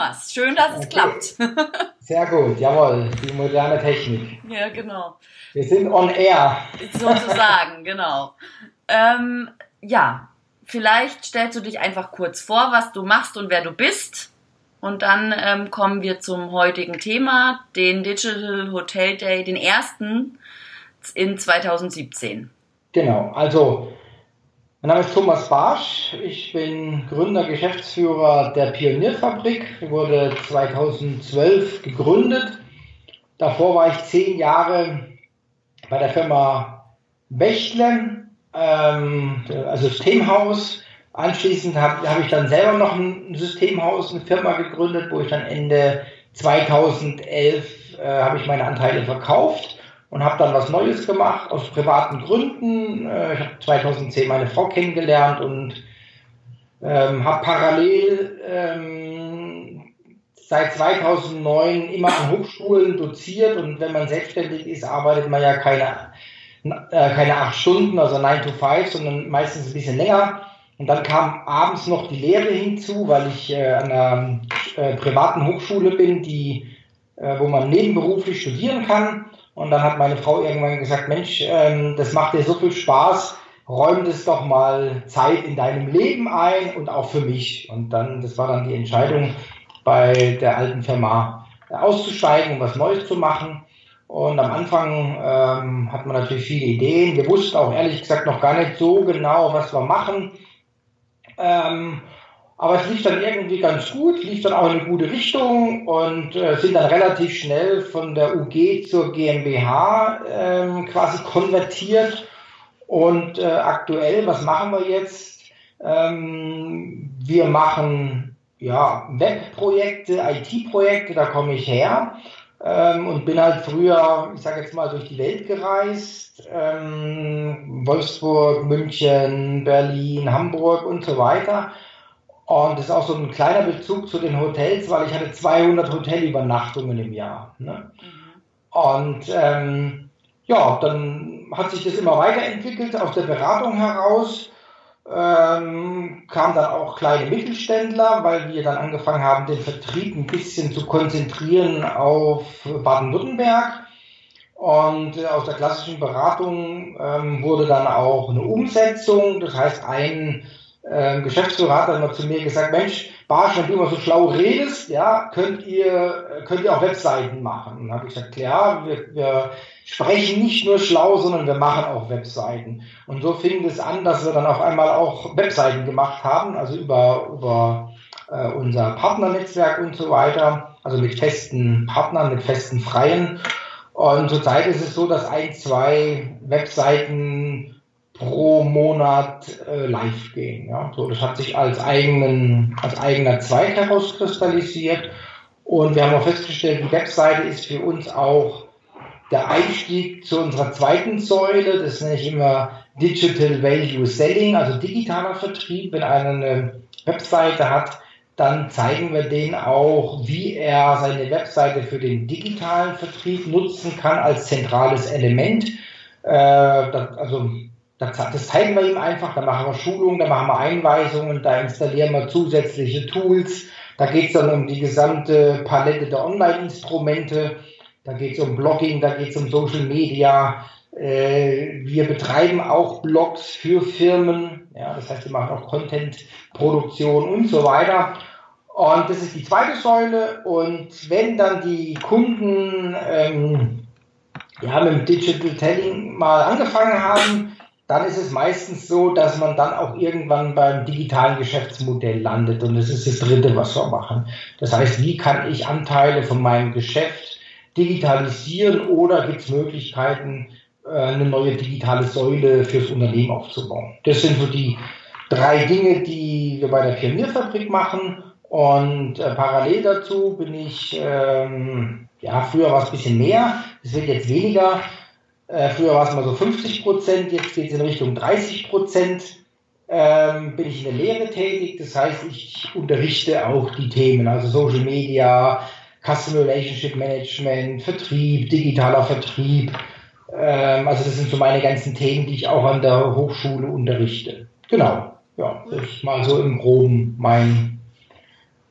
wir's. Schön, dass es klappt. Sehr gut, jawohl, die moderne Technik. Ja, genau. Wir sind on air. Sozusagen, genau. Ähm, ja, vielleicht stellst du dich einfach kurz vor, was du machst und wer du bist. Und dann ähm, kommen wir zum heutigen Thema, den Digital Hotel Day, den ersten in 2017. Genau, also mein Name ist Thomas Barsch. Ich bin Gründer, Geschäftsführer der Pionierfabrik. Die wurde 2012 gegründet. Davor war ich zehn Jahre bei der Firma Bechtle, ähm, also Systemhaus. Anschließend habe hab ich dann selber noch ein Systemhaus, eine Firma gegründet, wo ich dann Ende 2011 äh, habe ich meine Anteile verkauft und habe dann was Neues gemacht aus privaten Gründen. Äh, ich habe 2010 meine Frau kennengelernt und ähm, habe parallel ähm, seit 2009 immer an Hochschulen doziert und wenn man selbstständig ist, arbeitet man ja keine, äh, keine acht Stunden, also 9 to 5, sondern meistens ein bisschen länger. Und dann kam abends noch die Lehre hinzu, weil ich äh, an einer äh, privaten Hochschule bin, die, äh, wo man nebenberuflich studieren kann. Und dann hat meine Frau irgendwann gesagt, Mensch, ähm, das macht dir so viel Spaß, räum das doch mal Zeit in deinem Leben ein und auch für mich. Und dann, das war dann die Entscheidung, bei der alten Firma auszusteigen und was Neues zu machen. Und am Anfang ähm, hat man natürlich viele Ideen. Wir wussten auch ehrlich gesagt noch gar nicht so genau, was wir machen. Ähm, aber es lief dann irgendwie ganz gut, lief dann auch in eine gute Richtung und äh, sind dann relativ schnell von der UG zur GmbH ähm, quasi konvertiert. Und äh, aktuell, was machen wir jetzt? Ähm, wir machen ja Webprojekte, IT-Projekte, da komme ich her ähm, und bin halt früher, ich sage jetzt mal, durch die Welt gereist. Ähm, Wolfsburg, München, Berlin, Hamburg und so weiter und das ist auch so ein kleiner Bezug zu den Hotels, weil ich hatte 200 Hotelübernachtungen im Jahr. Ne? Mhm. Und ähm, ja, dann hat sich das immer weiterentwickelt aus der Beratung heraus. Ähm, kamen dann auch kleine Mittelständler, weil wir dann angefangen haben, den Vertrieb ein bisschen zu konzentrieren auf Baden-Württemberg. Und äh, aus der klassischen Beratung ähm, wurde dann auch eine Umsetzung. Das heißt, ein äh, Geschäftsführer hat dann mal zu mir gesagt, Mensch, Barsch, wenn du immer so schlau redest, ja, könnt ihr, könnt ihr auch Webseiten machen. Und dann habe ich gesagt, klar, wir, wir sprechen nicht nur schlau, sondern wir machen auch Webseiten. Und so fing es an, dass wir dann auf einmal auch Webseiten gemacht haben, also über, über äh, unser Partnernetzwerk und so weiter, also mit festen Partnern, mit festen Freien. Und zurzeit ist es so, dass ein, zwei Webseiten pro Monat äh, live gehen. Ja? So, das hat sich als, eigenen, als eigener Zweig herauskristallisiert. Und wir haben auch festgestellt, die Webseite ist für uns auch der Einstieg zu unserer zweiten Säule. Das nenne ich immer Digital Value Selling, also digitaler Vertrieb. Wenn einer eine Webseite hat, dann zeigen wir den auch, wie er seine Webseite für den digitalen Vertrieb nutzen kann als zentrales Element. Äh, das, also das zeigen wir ihm einfach, da machen wir Schulungen, da machen wir Einweisungen, da installieren wir zusätzliche Tools. Da geht es dann um die gesamte Palette der Online-Instrumente. Da geht es um Blogging, da geht es um Social Media. Äh, wir betreiben auch Blogs für Firmen. Ja, das heißt, wir machen auch Content-Produktion und so weiter. Und das ist die zweite Säule. Und wenn dann die Kunden ähm, ja, mit dem Digital Telling mal angefangen haben, dann ist es meistens so, dass man dann auch irgendwann beim digitalen Geschäftsmodell landet. Und das ist das Dritte, was wir machen. Das heißt, wie kann ich Anteile von meinem Geschäft digitalisieren oder gibt es Möglichkeiten, äh, eine neue digitale Säule fürs Unternehmen aufzubauen? Das sind so die drei Dinge, die wir bei der Pionierfabrik machen. Und äh, parallel dazu bin ich, ähm, ja, früher war es ein bisschen mehr, es wird jetzt weniger äh, früher war es mal so 50 Prozent, jetzt geht es in Richtung 30 Prozent. Ähm, bin ich in der Lehre tätig, das heißt, ich unterrichte auch die Themen, also Social Media, Customer Relationship Management, Vertrieb, digitaler Vertrieb. Ähm, also das sind so meine ganzen Themen, die ich auch an der Hochschule unterrichte. Genau, ja, das ist mal so im Groben mein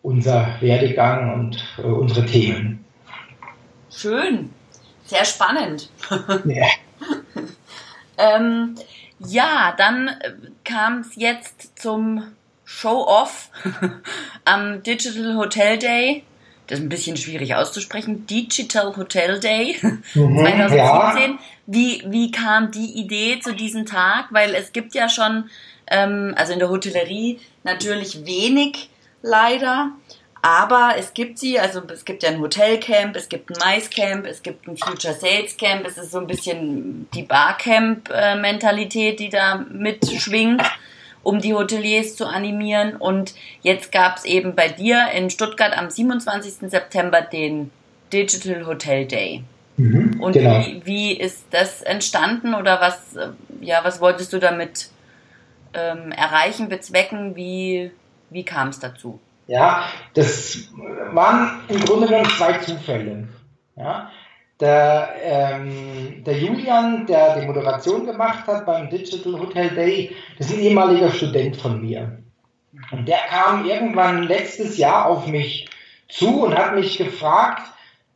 unser Werdegang und äh, unsere Themen. Schön, sehr spannend. Ja, ähm, ja dann kam es jetzt zum Show-Off am Digital Hotel Day. Das ist ein bisschen schwierig auszusprechen. Digital Hotel Day mhm, 2017. Ja. Wie, wie kam die Idee zu diesem Tag? Weil es gibt ja schon, ähm, also in der Hotellerie natürlich wenig leider. Aber es gibt sie, also es gibt ja ein Hotelcamp, es gibt ein Maiscamp, es gibt ein Future Sales Camp, es ist so ein bisschen die Barcamp-Mentalität, die da mitschwingt, um die Hoteliers zu animieren. Und jetzt gab es eben bei dir in Stuttgart am 27. September den Digital Hotel Day. Mhm, Und genau. wie, wie ist das entstanden oder was, ja, was wolltest du damit ähm, erreichen, bezwecken? Wie, wie kam es dazu? Ja, das waren im Grunde genommen zwei Zufälle. Ja, der, ähm, der Julian, der die Moderation gemacht hat beim Digital Hotel Day, das ist ein ehemaliger Student von mir. Und der kam irgendwann letztes Jahr auf mich zu und hat mich gefragt,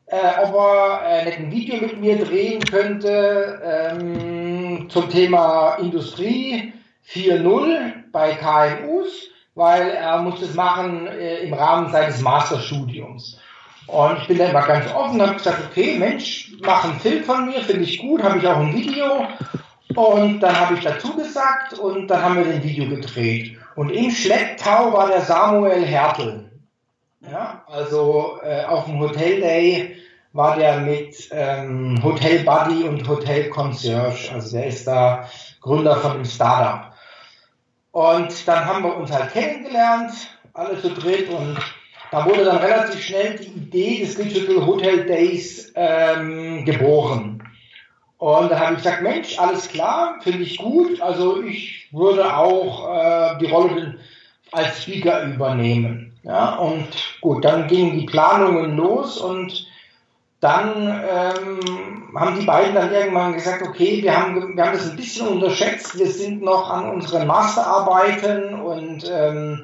äh, ob er äh, nicht ein Video mit mir drehen könnte ähm, zum Thema Industrie 4.0 bei KMUs weil er muss das machen äh, im Rahmen seines Masterstudiums. Und ich bin da immer ganz offen, habe gesagt, okay, Mensch, mach einen Film von mir, finde ich gut, habe ich auch ein Video. Und dann habe ich dazu gesagt und dann haben wir den Video gedreht. Und im Schlepptau war der Samuel Hertel. Ja, also äh, auf dem Hotel Day war der mit ähm, Hotel Buddy und Hotel Concierge. Also der ist da Gründer von einem Startup. Und dann haben wir uns halt kennengelernt, alle zu dritt und da wurde dann relativ schnell die Idee des Digital Hotel Days ähm, geboren. Und da habe ich gesagt, Mensch, alles klar, finde ich gut. Also ich würde auch äh, die Rolle als Speaker übernehmen. Ja, und gut, dann gingen die Planungen los und dann ähm, haben die beiden dann irgendwann gesagt, okay, wir haben, wir haben das ein bisschen unterschätzt, wir sind noch an unseren Masterarbeiten und ähm,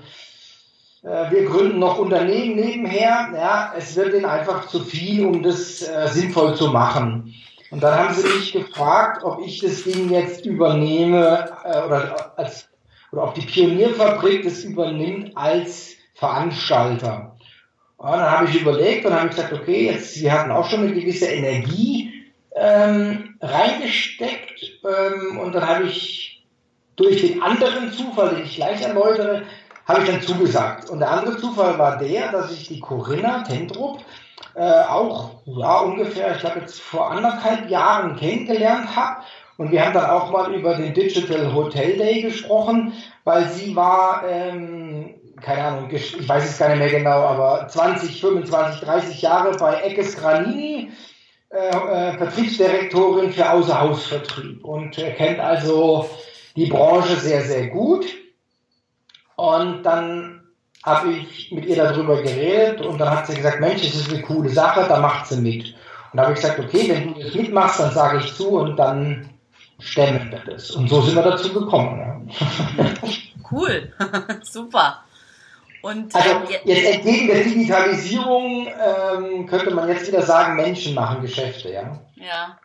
äh, wir gründen noch Unternehmen nebenher. Ja, es wird ihnen einfach zu viel, um das äh, sinnvoll zu machen. Und dann haben sie mich gefragt, ob ich das Ding jetzt übernehme äh, oder, als, oder ob die Pionierfabrik das übernimmt als Veranstalter. Und dann habe ich überlegt und habe gesagt, okay, jetzt, Sie hatten auch schon eine gewisse Energie ähm, reingesteckt ähm, und dann habe ich durch den anderen Zufall, den ich gleich erläutere, habe ich dann zugesagt. Und der andere Zufall war der, dass ich die Corinna Tendrup äh, auch ja, ungefähr, ich glaube jetzt vor anderthalb Jahren kennengelernt habe. Und wir haben dann auch mal über den Digital Hotel Day gesprochen, weil sie war ähm, keine Ahnung, ich weiß es gar nicht mehr genau, aber 20, 25, 30 Jahre bei Eckes Granini, äh, äh, Vertriebsdirektorin für Außerhausvertrieb und äh, kennt also die Branche sehr, sehr gut. Und dann habe ich mit ihr darüber geredet und dann hat sie gesagt, Mensch, das ist eine coole Sache, da macht sie mit. Und da habe ich gesagt, okay, wenn du das mitmachst, dann sage ich zu und dann stemmen wir das. Und so sind wir dazu gekommen. Ja. Cool, super. Und, also ähm, jetzt entgegen der Digitalisierung ähm, könnte man jetzt wieder sagen, Menschen machen Geschäfte, ja? Ja. ja.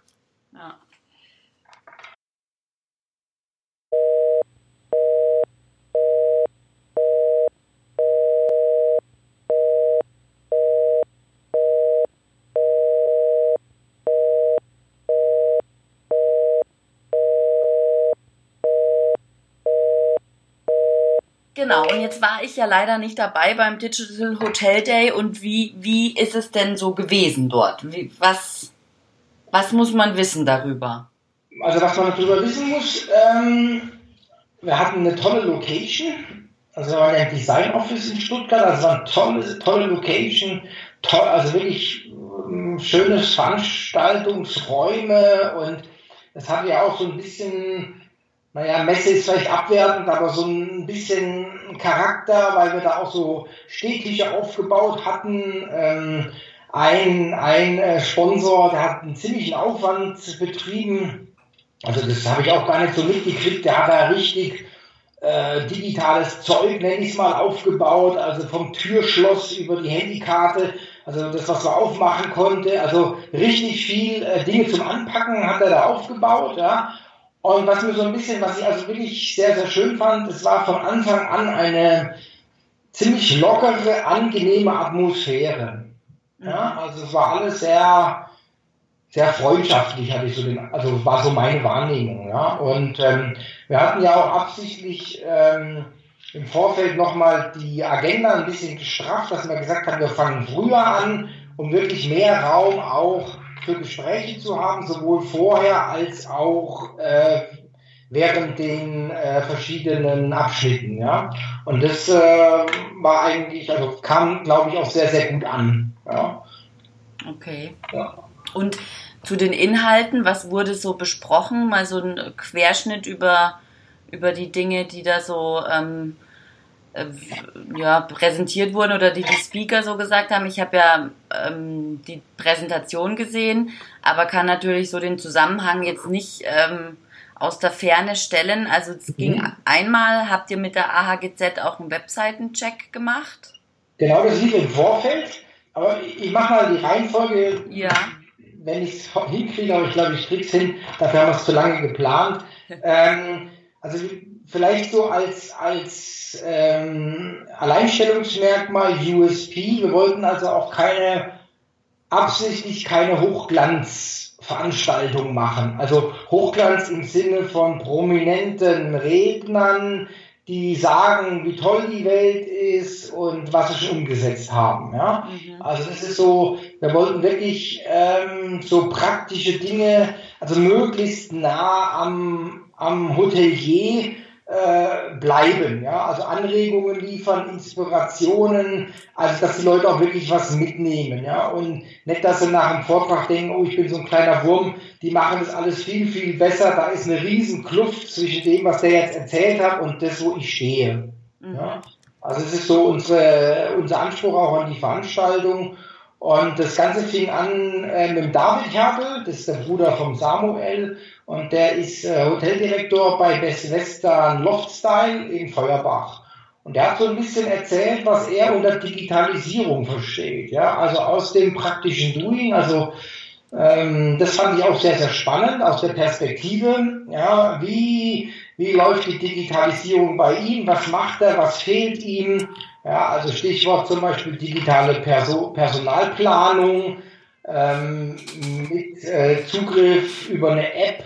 Genau, und jetzt war ich ja leider nicht dabei beim Digital Hotel Day und wie, wie ist es denn so gewesen dort? Wie, was, was muss man wissen darüber? Also was man darüber wissen muss, ähm, wir hatten eine tolle Location, also war ein Design Office in Stuttgart, also war eine tolle, tolle Location, toll, also wirklich ähm, schönes Veranstaltungsräume und es hatte ja auch so ein bisschen naja, Messe ist vielleicht abwertend, aber so ein bisschen Charakter, weil wir da auch so Städtische aufgebaut hatten. Ähm, ein ein äh, Sponsor, der hat einen ziemlichen Aufwand betrieben. Also das habe ich auch gar nicht so mitgekriegt. Der hat da richtig äh, digitales Zeug, nenne ich es mal, aufgebaut, also vom Türschloss über die Handykarte, also das, was man aufmachen konnte, also richtig viel äh, Dinge zum Anpacken hat er da aufgebaut, ja. Und was mir so ein bisschen, was ich also wirklich sehr, sehr schön fand, es war von Anfang an eine ziemlich lockere, angenehme Atmosphäre. Ja, mhm. also es war alles sehr, sehr freundschaftlich, hatte ich so den, also war so meine Wahrnehmung, ja. Und ähm, wir hatten ja auch absichtlich ähm, im Vorfeld nochmal die Agenda ein bisschen gestrafft, dass wir gesagt haben, wir fangen früher an, um wirklich mehr Raum auch für Gespräche zu haben, sowohl vorher als auch äh, während den äh, verschiedenen Abschnitten, ja. Und das äh, war eigentlich, also kam, glaube ich, auch sehr, sehr gut an. Ja. Okay. Ja. Und zu den Inhalten, was wurde so besprochen? Mal so ein Querschnitt über, über die Dinge, die da so ähm, äh, ja, präsentiert wurden oder die die Speaker so gesagt haben. Ich habe ja ähm, die Präsentation gesehen, aber kann natürlich so den Zusammenhang jetzt nicht ähm, aus der Ferne stellen. Also es mhm. ging einmal, habt ihr mit der AHGZ auch einen Webseitencheck gemacht? Genau, das lief im Vorfeld, aber ich mache mal die Reihenfolge. Ja wenn ich es hinkriege, aber ich glaube, ich kriege es hin, dafür haben wir es zu lange geplant. Ähm, also vielleicht so als, als ähm, Alleinstellungsmerkmal USP, wir wollten also auch keine, absichtlich keine Hochglanzveranstaltung machen. Also Hochglanz im Sinne von prominenten Rednern, die sagen, wie toll die Welt ist und was sie schon umgesetzt haben. Ja? Mhm. Also das ist so, wir wollten wirklich ähm, so praktische Dinge, also möglichst nah am, am Hotelier äh, bleiben, ja, also Anregungen liefern, Inspirationen, also dass die Leute auch wirklich was mitnehmen, ja, und nicht, dass sie nach dem Vortrag denken, oh, ich bin so ein kleiner Wurm, die machen das alles viel, viel besser, da ist eine riesen Kluft zwischen dem, was der jetzt erzählt hat und das, wo ich stehe, mhm. ja. Also es ist so unsere, unser Anspruch auch an die Veranstaltung. Und das Ganze fing an äh, mit dem David Hertel, das ist der Bruder vom Samuel, und der ist äh, Hoteldirektor bei Best Western Loftstyle in Feuerbach. Und der hat so ein bisschen erzählt, was er unter Digitalisierung versteht. Ja, also aus dem praktischen Doing, also ähm, das fand ich auch sehr, sehr spannend aus der Perspektive. Ja, wie, wie läuft die Digitalisierung bei ihm? Was macht er? Was fehlt ihm? Ja, also Stichwort zum Beispiel digitale Perso Personalplanung ähm, mit äh, Zugriff über eine App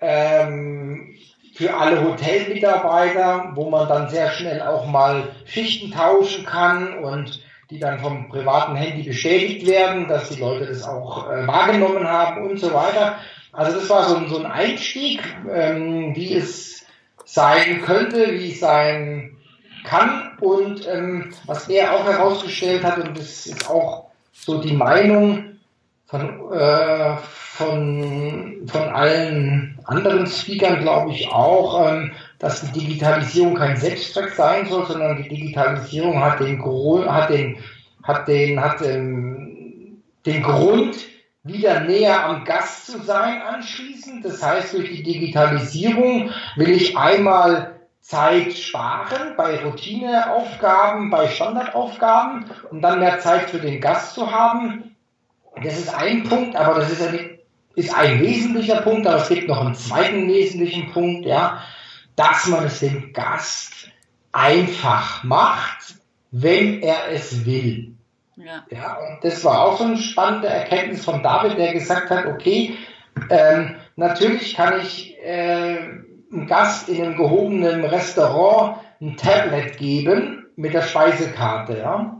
ähm, für alle Hotelmitarbeiter, wo man dann sehr schnell auch mal Schichten tauschen kann und die dann vom privaten Handy bestätigt werden, dass die Leute das auch äh, wahrgenommen haben und so weiter. Also das war so ein, so ein Einstieg, ähm, wie es sein könnte, wie es sein kann. Und ähm, was er auch herausgestellt hat, und das ist auch so die Meinung von, äh, von, von allen anderen Speakern, glaube ich auch, ähm, dass die Digitalisierung kein Selbstzweck sein soll, sondern die Digitalisierung hat den, hat den, hat den, hat den, ähm, den Grund, wieder näher am Gast zu sein anschließend. Das heißt, durch die Digitalisierung will ich einmal Zeit sparen bei Routineaufgaben, bei Standardaufgaben und dann mehr Zeit für den Gast zu haben. Das ist ein Punkt, aber das ist, ein, ist ein wesentlicher Punkt, aber es gibt noch einen zweiten wesentlichen Punkt, ja, dass man es dem Gast einfach macht, wenn er es will. Ja. ja, und das war auch so eine spannende Erkenntnis von David, der gesagt hat, okay, ähm, natürlich kann ich äh, einem Gast in einem gehobenen Restaurant ein Tablet geben mit der Speisekarte, ja.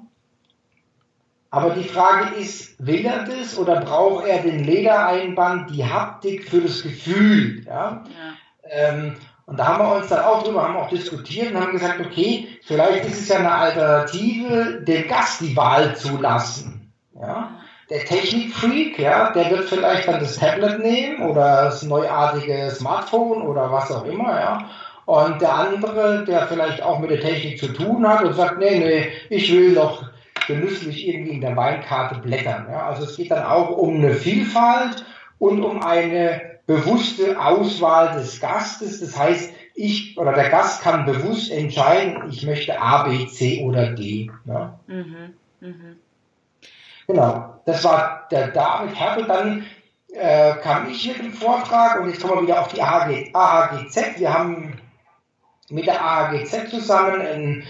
Aber die Frage ist, will er das oder braucht er den Ledereinband, die Haptik für das Gefühl, ja? ja. Ähm, und da haben wir uns dann auch drüber, haben auch diskutiert und haben gesagt, okay, vielleicht ist es ja eine Alternative, dem Gast die Wahl zu lassen, ja der Technikfreak, ja, der wird vielleicht dann das Tablet nehmen oder das neuartige Smartphone oder was auch immer, ja. Und der andere, der vielleicht auch mit der Technik zu tun hat und sagt, nee, nee, ich will noch genüsslich irgendwie in der Weinkarte blättern. Ja. Also es geht dann auch um eine Vielfalt und um eine bewusste Auswahl des Gastes. Das heißt, ich oder der Gast kann bewusst entscheiden, ich möchte A, B, C oder D. Ja? Mhm. Mhm. Genau, das war der David Hertel. Dann äh, kam ich mit dem Vortrag und jetzt kommen wir wieder auf die AHG, AHGZ. Wir haben mit der AHGZ zusammen einen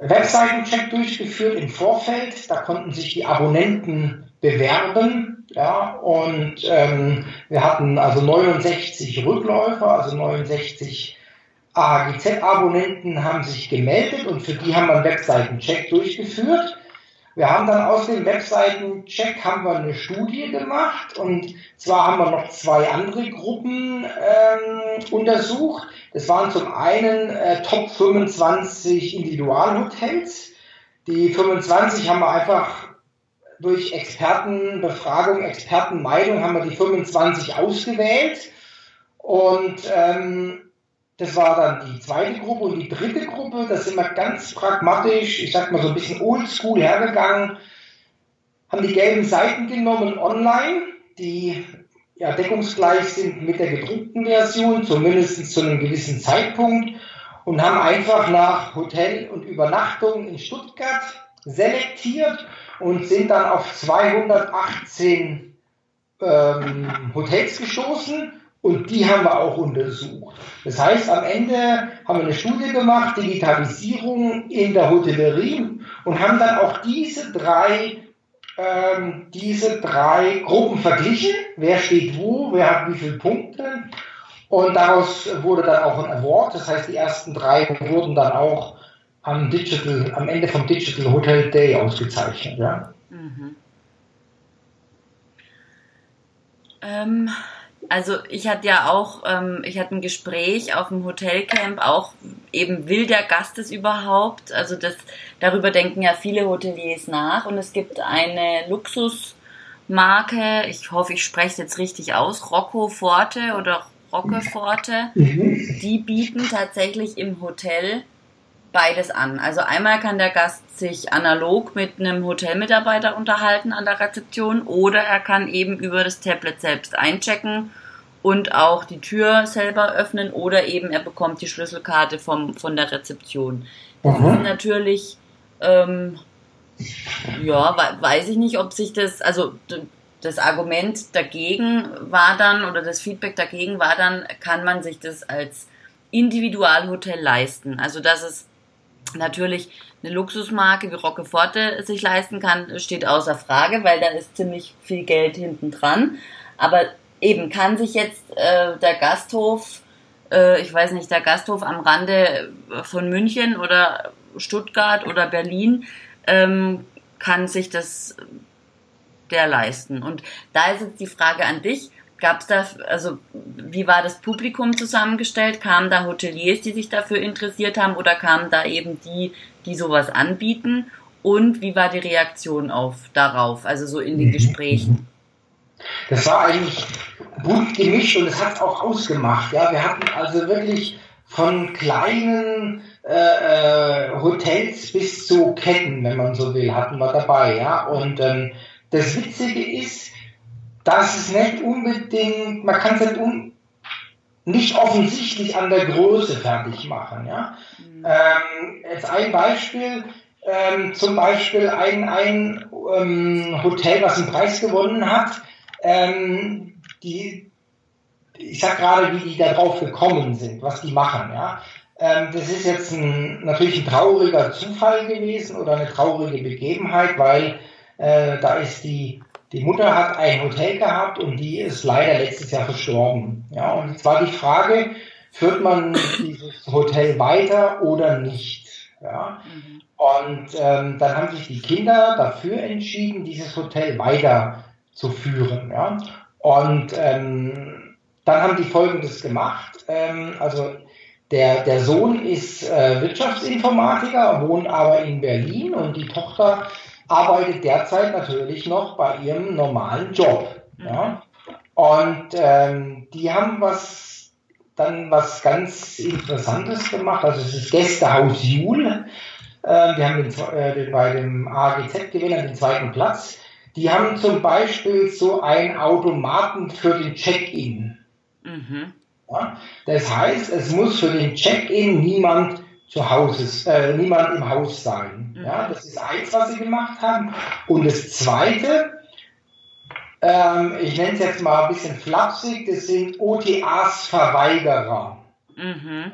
Webseitencheck durchgeführt im Vorfeld. Da konnten sich die Abonnenten bewerben. Ja, und ähm, wir hatten also 69 Rückläufer, also 69 AHGZ-Abonnenten haben sich gemeldet und für die haben wir einen Webseitencheck durchgeführt. Wir haben dann aus dem Webseitencheck haben wir eine Studie gemacht und zwar haben wir noch zwei andere Gruppen ähm, untersucht. Das waren zum einen äh, Top 25 Individualhotels. Die 25 haben wir einfach durch Expertenbefragung, Expertenmeinung haben wir die 25 ausgewählt und ähm, das war dann die zweite Gruppe und die dritte Gruppe, da sind wir ganz pragmatisch, ich sag mal so ein bisschen oldschool hergegangen, haben die gelben Seiten genommen online, die ja deckungsgleich sind mit der gedruckten Version, zumindest zu einem gewissen Zeitpunkt, und haben einfach nach Hotel und Übernachtung in Stuttgart selektiert und sind dann auf 218 ähm, Hotels gestoßen und die haben wir auch untersucht. Das heißt, am Ende haben wir eine Studie gemacht, Digitalisierung in der Hotellerie und haben dann auch diese drei, ähm, diese drei Gruppen verglichen. Wer steht wo, wer hat wie viele Punkte. Und daraus wurde dann auch ein Award. Das heißt, die ersten drei wurden dann auch am Digital, am Ende vom Digital Hotel Day ausgezeichnet. Ja. Mhm. Ähm, also ich hatte ja auch, ähm, ich hatte ein Gespräch auf dem Hotelcamp, auch eben will der Gast es überhaupt? Also das, darüber denken ja viele Hoteliers nach und es gibt eine Luxusmarke, ich hoffe, ich spreche es jetzt richtig aus, Rocco Forte oder Rocco Forte, mhm. die bieten tatsächlich im Hotel beides an. Also einmal kann der Gast sich analog mit einem Hotelmitarbeiter unterhalten an der Rezeption oder er kann eben über das Tablet selbst einchecken und auch die Tür selber öffnen oder eben er bekommt die Schlüsselkarte vom, von der Rezeption. Das mhm. ist natürlich, ähm, ja, weiß ich nicht, ob sich das, also das Argument dagegen war dann oder das Feedback dagegen war dann, kann man sich das als Individualhotel leisten. Also dass es natürlich eine Luxusmarke wie Rockeforte sich leisten kann, steht außer Frage, weil da ist ziemlich viel Geld hinten dran. Aber eben kann sich jetzt äh, der Gasthof, äh, ich weiß nicht, der Gasthof am Rande von München oder Stuttgart oder Berlin, ähm, kann sich das der leisten. Und da ist jetzt die Frage an dich, Gab es da, also wie war das Publikum zusammengestellt? Kamen da Hoteliers, die sich dafür interessiert haben oder kamen da eben die, die sowas anbieten? Und wie war die Reaktion auf darauf, also so in den mhm. Gesprächen? Das war eigentlich bunt gemischt und es hat auch ausgemacht. Ja, wir hatten also wirklich von kleinen äh, äh, Hotels bis zu Ketten, wenn man so will, hatten wir dabei. Ja, und ähm, das Witzige ist, das ist nicht unbedingt, man kann es nicht, un, nicht offensichtlich an der Größe fertig machen. Ja? Mhm. Ähm, jetzt ein Beispiel, ähm, zum Beispiel ein, ein ähm, Hotel, was einen Preis gewonnen hat, ähm, die, ich sag gerade, wie die da drauf gekommen sind, was die machen. Ja? Ähm, das ist jetzt ein, natürlich ein trauriger Zufall gewesen oder eine traurige Begebenheit, weil äh, da ist die die Mutter hat ein Hotel gehabt und die ist leider letztes Jahr verstorben. Ja, und jetzt war die Frage, führt man dieses Hotel weiter oder nicht? Ja. Mhm. Und ähm, dann haben sich die Kinder dafür entschieden, dieses Hotel weiterzuführen. Ja. Und ähm, dann haben die Folgendes gemacht. Ähm, also der, der Sohn ist äh, Wirtschaftsinformatiker, wohnt aber in Berlin und die Tochter arbeitet derzeit natürlich noch bei ihrem normalen Job. Ja? Und ähm, die haben was dann was ganz Interessantes gemacht. Also es ist Gästehaus Jul. Äh, die haben den, äh, bei dem AGZ-Gewinner den zweiten Platz Die haben zum Beispiel so einen Automaten für den Check-in. Mhm. Ja, das heißt, es muss für den Check-in niemand zu Hause, äh, niemand im Haus sein. Mhm. Ja, das ist eins, was sie gemacht haben. Und das zweite, ähm, ich nenne es jetzt mal ein bisschen flapsig, das sind OTAs-Verweigerer. Mhm.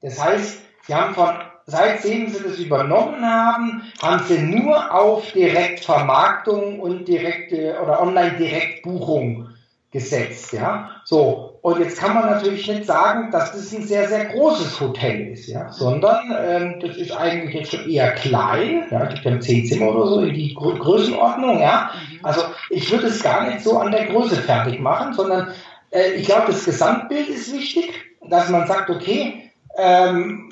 Das heißt, sie haben von seitdem sie das übernommen haben, haben sie nur auf Direktvermarktung und direkte oder Online-Direktbuchung gesetzt, ja. So. Und jetzt kann man natürlich nicht sagen, dass das ein sehr, sehr großes Hotel ist, ja, sondern ähm, das ist eigentlich jetzt schon eher klein, ja, die haben zehn Zimmer oder so in die Gr Größenordnung, ja. Mhm. Also ich würde es gar nicht so an der Größe fertig machen, sondern äh, ich glaube, das Gesamtbild ist wichtig, dass man sagt, okay, ähm,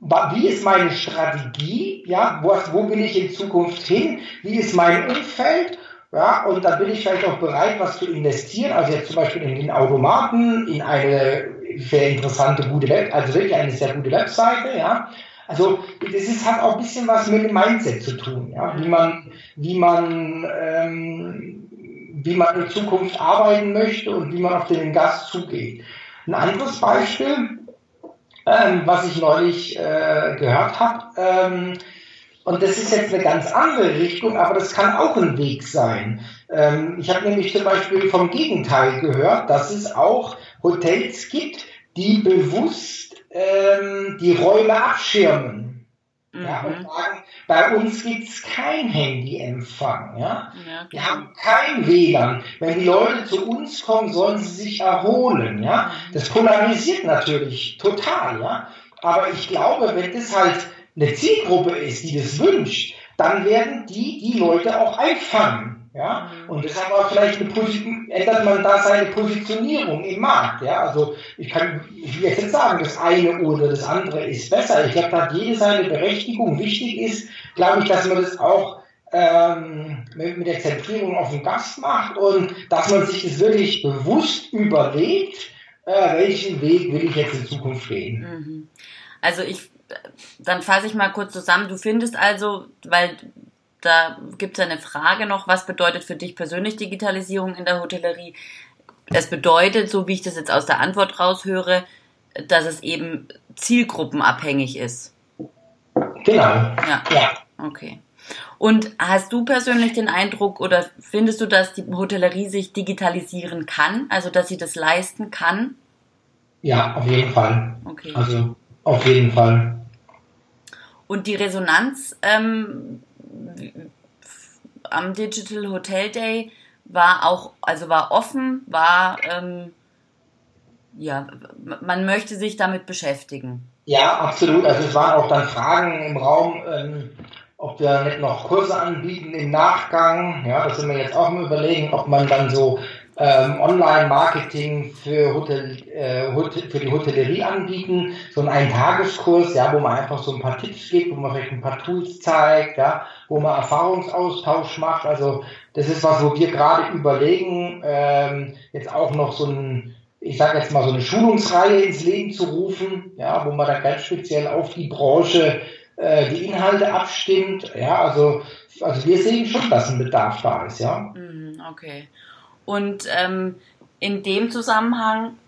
wie ist meine Strategie, ja, wo, wo will ich in Zukunft hin, wie ist mein Umfeld, ja, und da bin ich vielleicht auch bereit, was zu investieren, also jetzt zum Beispiel in den Automaten, in eine sehr interessante, gute Web, also wirklich eine sehr gute Webseite, ja, also das ist, hat auch ein bisschen was mit dem Mindset zu tun, ja, wie man, wie man, ähm, wie man in Zukunft arbeiten möchte und wie man auf den Gast zugeht. Ein anderes Beispiel, ähm, was ich neulich äh, gehört habe. Ähm, und das ist jetzt eine ganz andere Richtung, aber das kann auch ein Weg sein. Ähm, ich habe nämlich zum Beispiel vom Gegenteil gehört, dass es auch Hotels gibt, die bewusst ähm, die Räume abschirmen. Mhm. Ja, und sagen, bei uns gibt es kein Handyempfang. Ja? ja Wir haben kein WLAN. Wenn die Leute zu uns kommen, sollen sie sich erholen. Ja? Mhm. Das polarisiert natürlich total. Ja? Aber ich glaube, wenn das halt eine Zielgruppe ist, die das wünscht, dann werden die die Leute auch einfangen. Ja? Mhm. Und deshalb auch vielleicht eine ändert man da seine Positionierung im Markt. Ja? Also ich kann jetzt nicht sagen, das eine oder das andere ist besser. Ich glaube, da hat jede seine Berechtigung. Wichtig ist, glaube ich, dass man das auch ähm, mit, mit der Zentrierung auf den Gast macht und dass man sich das wirklich bewusst überlegt, äh, welchen Weg will ich jetzt in Zukunft gehen. Mhm. Also ich, dann fasse ich mal kurz zusammen. Du findest also, weil da gibt es eine Frage noch, was bedeutet für dich persönlich Digitalisierung in der Hotellerie? Es bedeutet, so wie ich das jetzt aus der Antwort raushöre, dass es eben zielgruppenabhängig ist. Genau. Ja. ja. Okay. Und hast du persönlich den Eindruck oder findest du, dass die Hotellerie sich digitalisieren kann, also dass sie das leisten kann? Ja, auf jeden Fall. Okay. Also auf jeden Fall. Und die Resonanz ähm, am Digital Hotel Day war auch, also war offen, war, ähm, ja, man möchte sich damit beschäftigen. Ja, absolut. Also es waren auch dann Fragen im Raum, ähm, ob wir nicht noch Kurse anbieten im Nachgang. Ja, das sind wir jetzt auch mal überlegen, ob man dann so ähm, Online-Marketing für, Hotel, äh, Hotel, für die Hotellerie anbieten, so einen Eintageskurs, ja, wo man einfach so ein paar Tipps gibt, wo man vielleicht ein paar Tools zeigt, ja, wo man Erfahrungsaustausch macht. Also das ist was, wo wir gerade überlegen, ähm, jetzt auch noch so ein ich sage jetzt mal so eine Schulungsreihe ins Leben zu rufen, ja, wo man dann ganz speziell auf die Branche äh, die Inhalte abstimmt. Ja, also, also wir sehen schon, dass ein Bedarf da ist, ja. Mhm, okay. Und ähm, in dem Zusammenhang,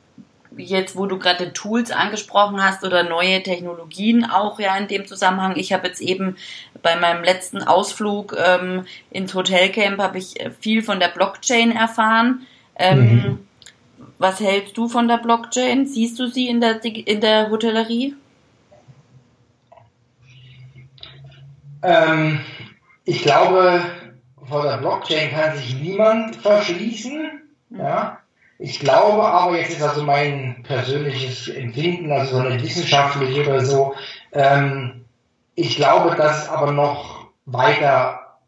jetzt wo du gerade Tools angesprochen hast oder neue Technologien auch ja in dem Zusammenhang, ich habe jetzt eben bei meinem letzten Ausflug ähm, ins Hotelcamp habe ich äh, viel von der Blockchain erfahren. Ähm, mhm. Was hältst du von der Blockchain? Siehst du sie in der, in der Hotellerie? Ähm, ich glaube, vor der Blockchain kann sich niemand verschließen. Ja. Ich glaube aber, jetzt ist also mein persönliches Empfinden, also so eine wissenschaftliche oder so, ähm, ich glaube, dass es aber noch weiter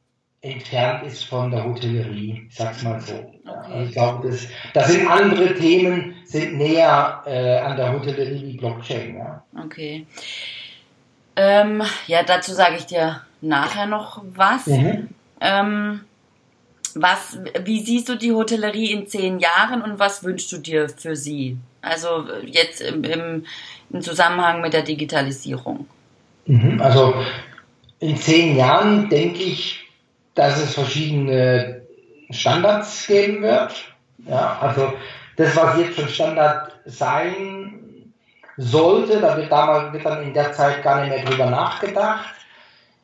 entfernt ist von der Hotellerie, ich sag's mal so. Okay. Ich glaube, das, das sind andere Themen, sind näher äh, an der Hotellerie wie Blockchain. Ja. Okay. Ähm, ja, dazu sage ich dir nachher noch was. Mhm. Ähm, was, wie siehst du die Hotellerie in zehn Jahren und was wünschst du dir für sie? Also jetzt im, im, im Zusammenhang mit der Digitalisierung. Mhm, also in zehn Jahren denke ich, dass es verschiedene Standards geben wird. Ja, also das, was jetzt schon Standard sein sollte, da wird, damals, wird dann in der Zeit gar nicht mehr drüber nachgedacht.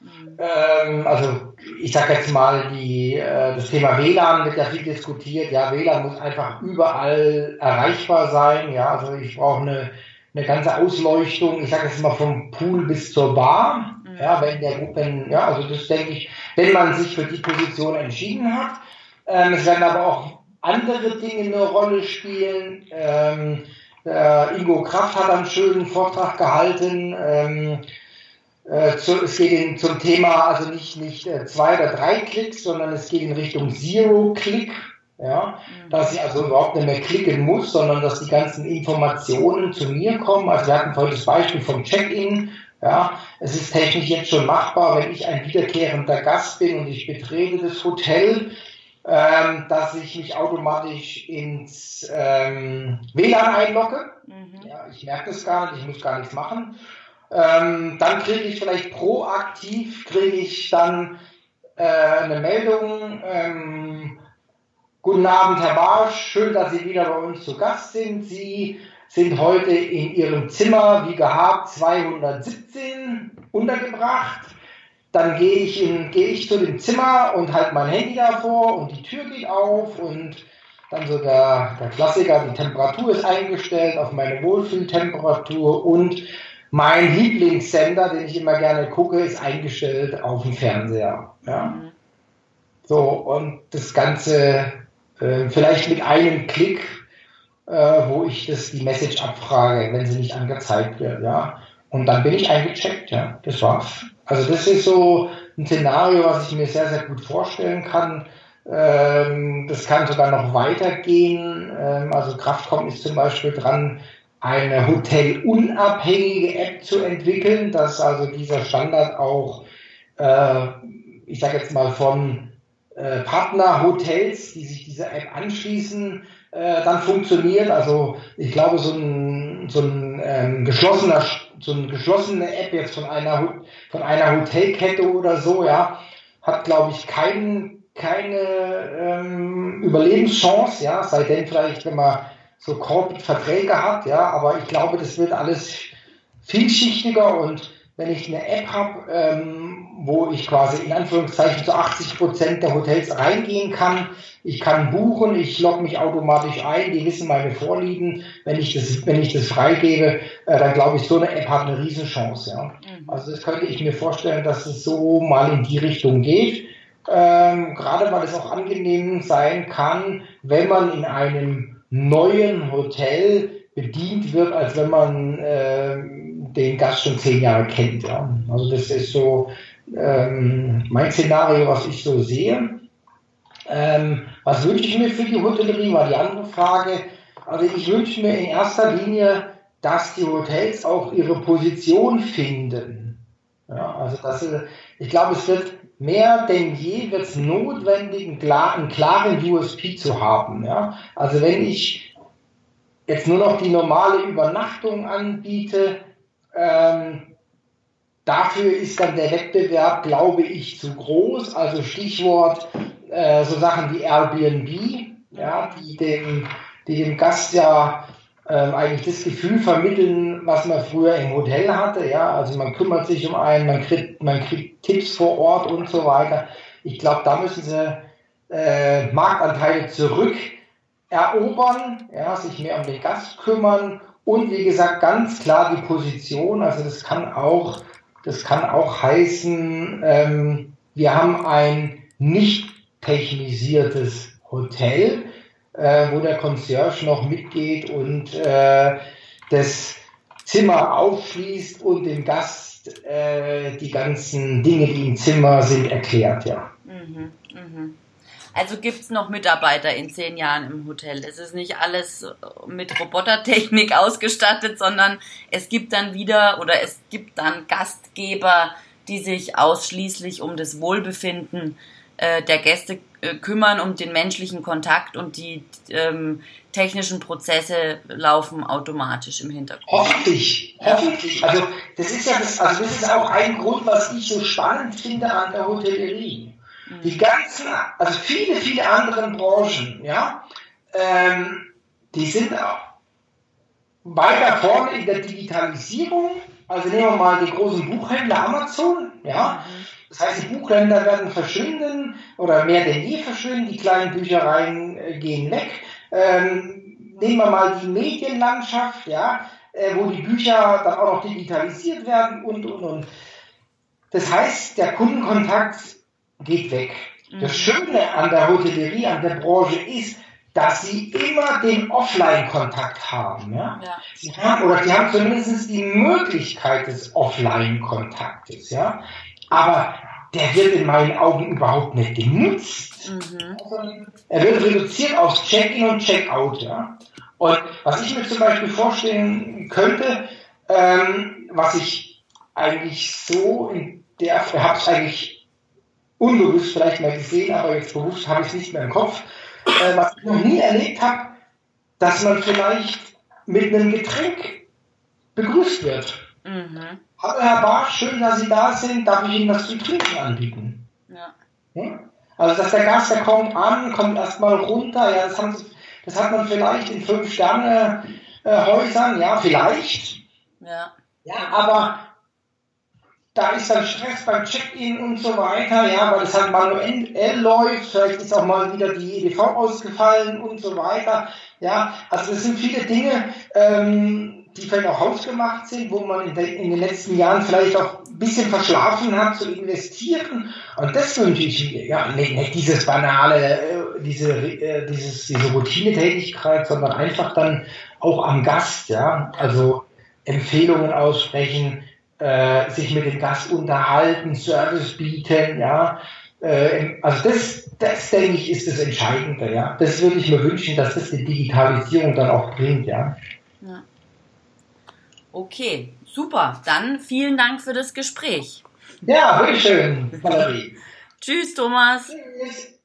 Mhm. Ähm, also ich sage jetzt mal, die, äh, das Thema WLAN wird ja viel diskutiert. Ja, WLAN muss einfach überall erreichbar sein. Ja, also ich brauche eine, eine ganze Ausleuchtung. Ich sage jetzt mal vom Pool bis zur Bar. Mhm. Ja, wenn der, wenn, ja, also das denke ich, wenn man sich für die Position entschieden hat. Ähm, es werden aber auch andere Dinge eine Rolle spielen. Ähm, äh, Ingo Kraft hat einen schönen Vortrag gehalten. Ähm, äh, zu, es geht in, zum Thema also nicht, nicht äh, zwei oder drei Klicks, sondern es geht in Richtung Zero-Click. Ja, mhm. dass ich also überhaupt nicht mehr klicken muss, sondern dass die ganzen Informationen zu mir kommen. Also wir hatten heute das Beispiel vom Check-in. Ja, es ist technisch jetzt schon machbar, wenn ich ein wiederkehrender Gast bin und ich betrete das Hotel, ähm, dass ich mich automatisch ins ähm, WLAN einlogge. Mhm. Ja, ich merke das gar nicht, ich muss gar nichts machen. Ähm, dann kriege ich vielleicht proaktiv, kriege ich dann äh, eine Meldung, ähm, Guten Abend, Herr Barsch, schön, dass Sie wieder bei uns zu Gast sind. Sie sind heute in Ihrem Zimmer, wie gehabt, 217 untergebracht. Dann gehe ich, in, gehe ich zu dem Zimmer und halte mein Handy davor und die Tür geht auf und dann so der, der Klassiker, die Temperatur ist eingestellt auf meine Wohlfühltemperatur und mein Lieblingssender, den ich immer gerne gucke, ist eingestellt auf dem Fernseher. Ja? Mhm. So, und das Ganze äh, vielleicht mit einem Klick, äh, wo ich das, die Message abfrage, wenn sie nicht angezeigt wird. Ja? Und dann bin ich eingecheckt. Ja? Das war's. Also das ist so ein Szenario, was ich mir sehr, sehr gut vorstellen kann. Ähm, das kann sogar noch weitergehen. Ähm, also Kraftcom ist zum Beispiel dran, eine hotelunabhängige App zu entwickeln, dass also dieser Standard auch, äh, ich sage jetzt mal von äh, Partnerhotels, die sich dieser App anschließen, äh, dann funktioniert. Also ich glaube, so ein, so ein ähm, geschlossener, so eine geschlossene App jetzt von einer von einer Hotelkette oder so, ja, hat glaube ich keinen keine ähm, Überlebenschance, ja, sei denn vielleicht, wenn man so Corporate-Verträge hat, ja, aber ich glaube, das wird alles vielschichtiger und wenn ich eine App habe, ähm, wo ich quasi in Anführungszeichen zu 80 Prozent der Hotels reingehen kann, ich kann buchen, ich logge mich automatisch ein, die wissen meine Vorlieben. Wenn ich das, wenn ich das freigebe, äh, dann glaube ich, so eine App hat eine Riesenchance. Ja. Mhm. Also das könnte ich mir vorstellen, dass es so mal in die Richtung geht. Ähm, gerade weil es auch angenehm sein kann, wenn man in einem neuen Hotel bedient wird, als wenn man äh, den Gast schon zehn Jahre kennt. Ja. Also das ist so ähm, mein Szenario, was ich so sehe. Ähm, was wünsche ich mir für die Hotellerie, war die andere Frage. Also ich wünsche mir in erster Linie, dass die Hotels auch ihre Position finden. Ja, also das, ich glaube, es wird mehr denn je wird es notwendig, einen, klar, einen klaren USP zu haben. Ja? Also wenn ich jetzt nur noch die normale Übernachtung anbiete, ähm, dafür ist dann der Wettbewerb, glaube ich, zu groß. Also Stichwort äh, so Sachen wie Airbnb, ja, die dem, die dem Gast ja ähm, eigentlich das Gefühl vermitteln, was man früher im Hotel hatte. Ja, also man kümmert sich um einen, man kriegt, man kriegt Tipps vor Ort und so weiter. Ich glaube, da müssen sie äh, Marktanteile zurück erobern, ja, sich mehr um den Gast kümmern und wie gesagt ganz klar die Position. Also das kann auch, das kann auch heißen, ähm, wir haben ein nicht technisiertes Hotel, äh, wo der Concierge noch mitgeht und äh, das Zimmer aufschließt und dem Gast äh, die ganzen Dinge, die im Zimmer sind, erklärt, ja. Mhm, mh. Also gibt es noch Mitarbeiter in zehn Jahren im Hotel. Es ist nicht alles mit Robotertechnik ausgestattet, sondern es gibt dann wieder oder es gibt dann Gastgeber, die sich ausschließlich um das Wohlbefinden äh, der Gäste äh, kümmern, um den menschlichen Kontakt und die ähm, technischen Prozesse laufen automatisch im Hintergrund. Hoffentlich, hoffentlich. Also das ist ja das, also das ist auch ein Grund, was ich so spannend finde an der Hotellerie. Mhm. Die ganzen, also viele, viele anderen Branchen, ja, ähm, die sind auch weiter vorne in der Digitalisierung. Also nehmen wir mal den großen Buchhändler Amazon, ja. Mhm. Das heißt, die Buchländer werden verschwinden oder mehr denn je verschwinden, die kleinen Büchereien äh, gehen weg. Ähm, nehmen wir mal die Medienlandschaft, ja, äh, wo die Bücher dann auch noch digitalisiert werden und, und, und. Das heißt, der Kundenkontakt geht weg. Mhm. Das Schöne an der Hotellerie, an der Branche ist, dass sie immer den Offline-Kontakt haben. Ja? ja? Sie haben, oder sie haben zumindest die Möglichkeit des Offline-Kontaktes. Ja? Aber der wird in meinen Augen überhaupt nicht genutzt. Mhm. Er wird reduziert auf Check-in und Check-out. Ja? Und was ich mir zum Beispiel vorstellen könnte, ähm, was ich eigentlich so in der, ich habe es eigentlich unbewusst vielleicht mal gesehen, aber jetzt bewusst habe ich es nicht mehr im Kopf, äh, was ich noch nie erlebt habe, dass man vielleicht mit einem Getränk begrüßt wird. Mhm. Hallo Herr Barsch, schön, dass Sie da sind. Darf ich Ihnen was zu trinken anbieten? Ja. ja? Also, dass der Gast, der kommt an, kommt erstmal runter. Ja, das, haben, das hat man vielleicht in Fünf-Sterne-Häusern, ja, vielleicht. Ja. Ja, aber da ist dann Stress beim Check-in und so weiter, ja, weil es halt manuell läuft. Vielleicht ist auch mal wieder die EDV ausgefallen und so weiter. Ja, also es sind viele Dinge, ähm, die vielleicht auch hausgemacht sind, wo man in, den letzten Jahren vielleicht auch ein bisschen verschlafen hat zu investieren. Und das wünsche ich mir. Ja, nicht, nicht dieses banale, äh, diese, äh, dieses, diese Routinetätigkeit, sondern einfach dann auch am Gast, ja, also Empfehlungen aussprechen, äh, sich mit dem Gast unterhalten, Service bieten, ja. Äh, also das, das denke ich, ist das Entscheidende, ja. Das würde ich mir wünschen, dass das die Digitalisierung dann auch bringt, ja. ja. Okay, super. Dann vielen Dank für das Gespräch. Ja, bitteschön, Valerie. Tschüss, Thomas. Tschüss.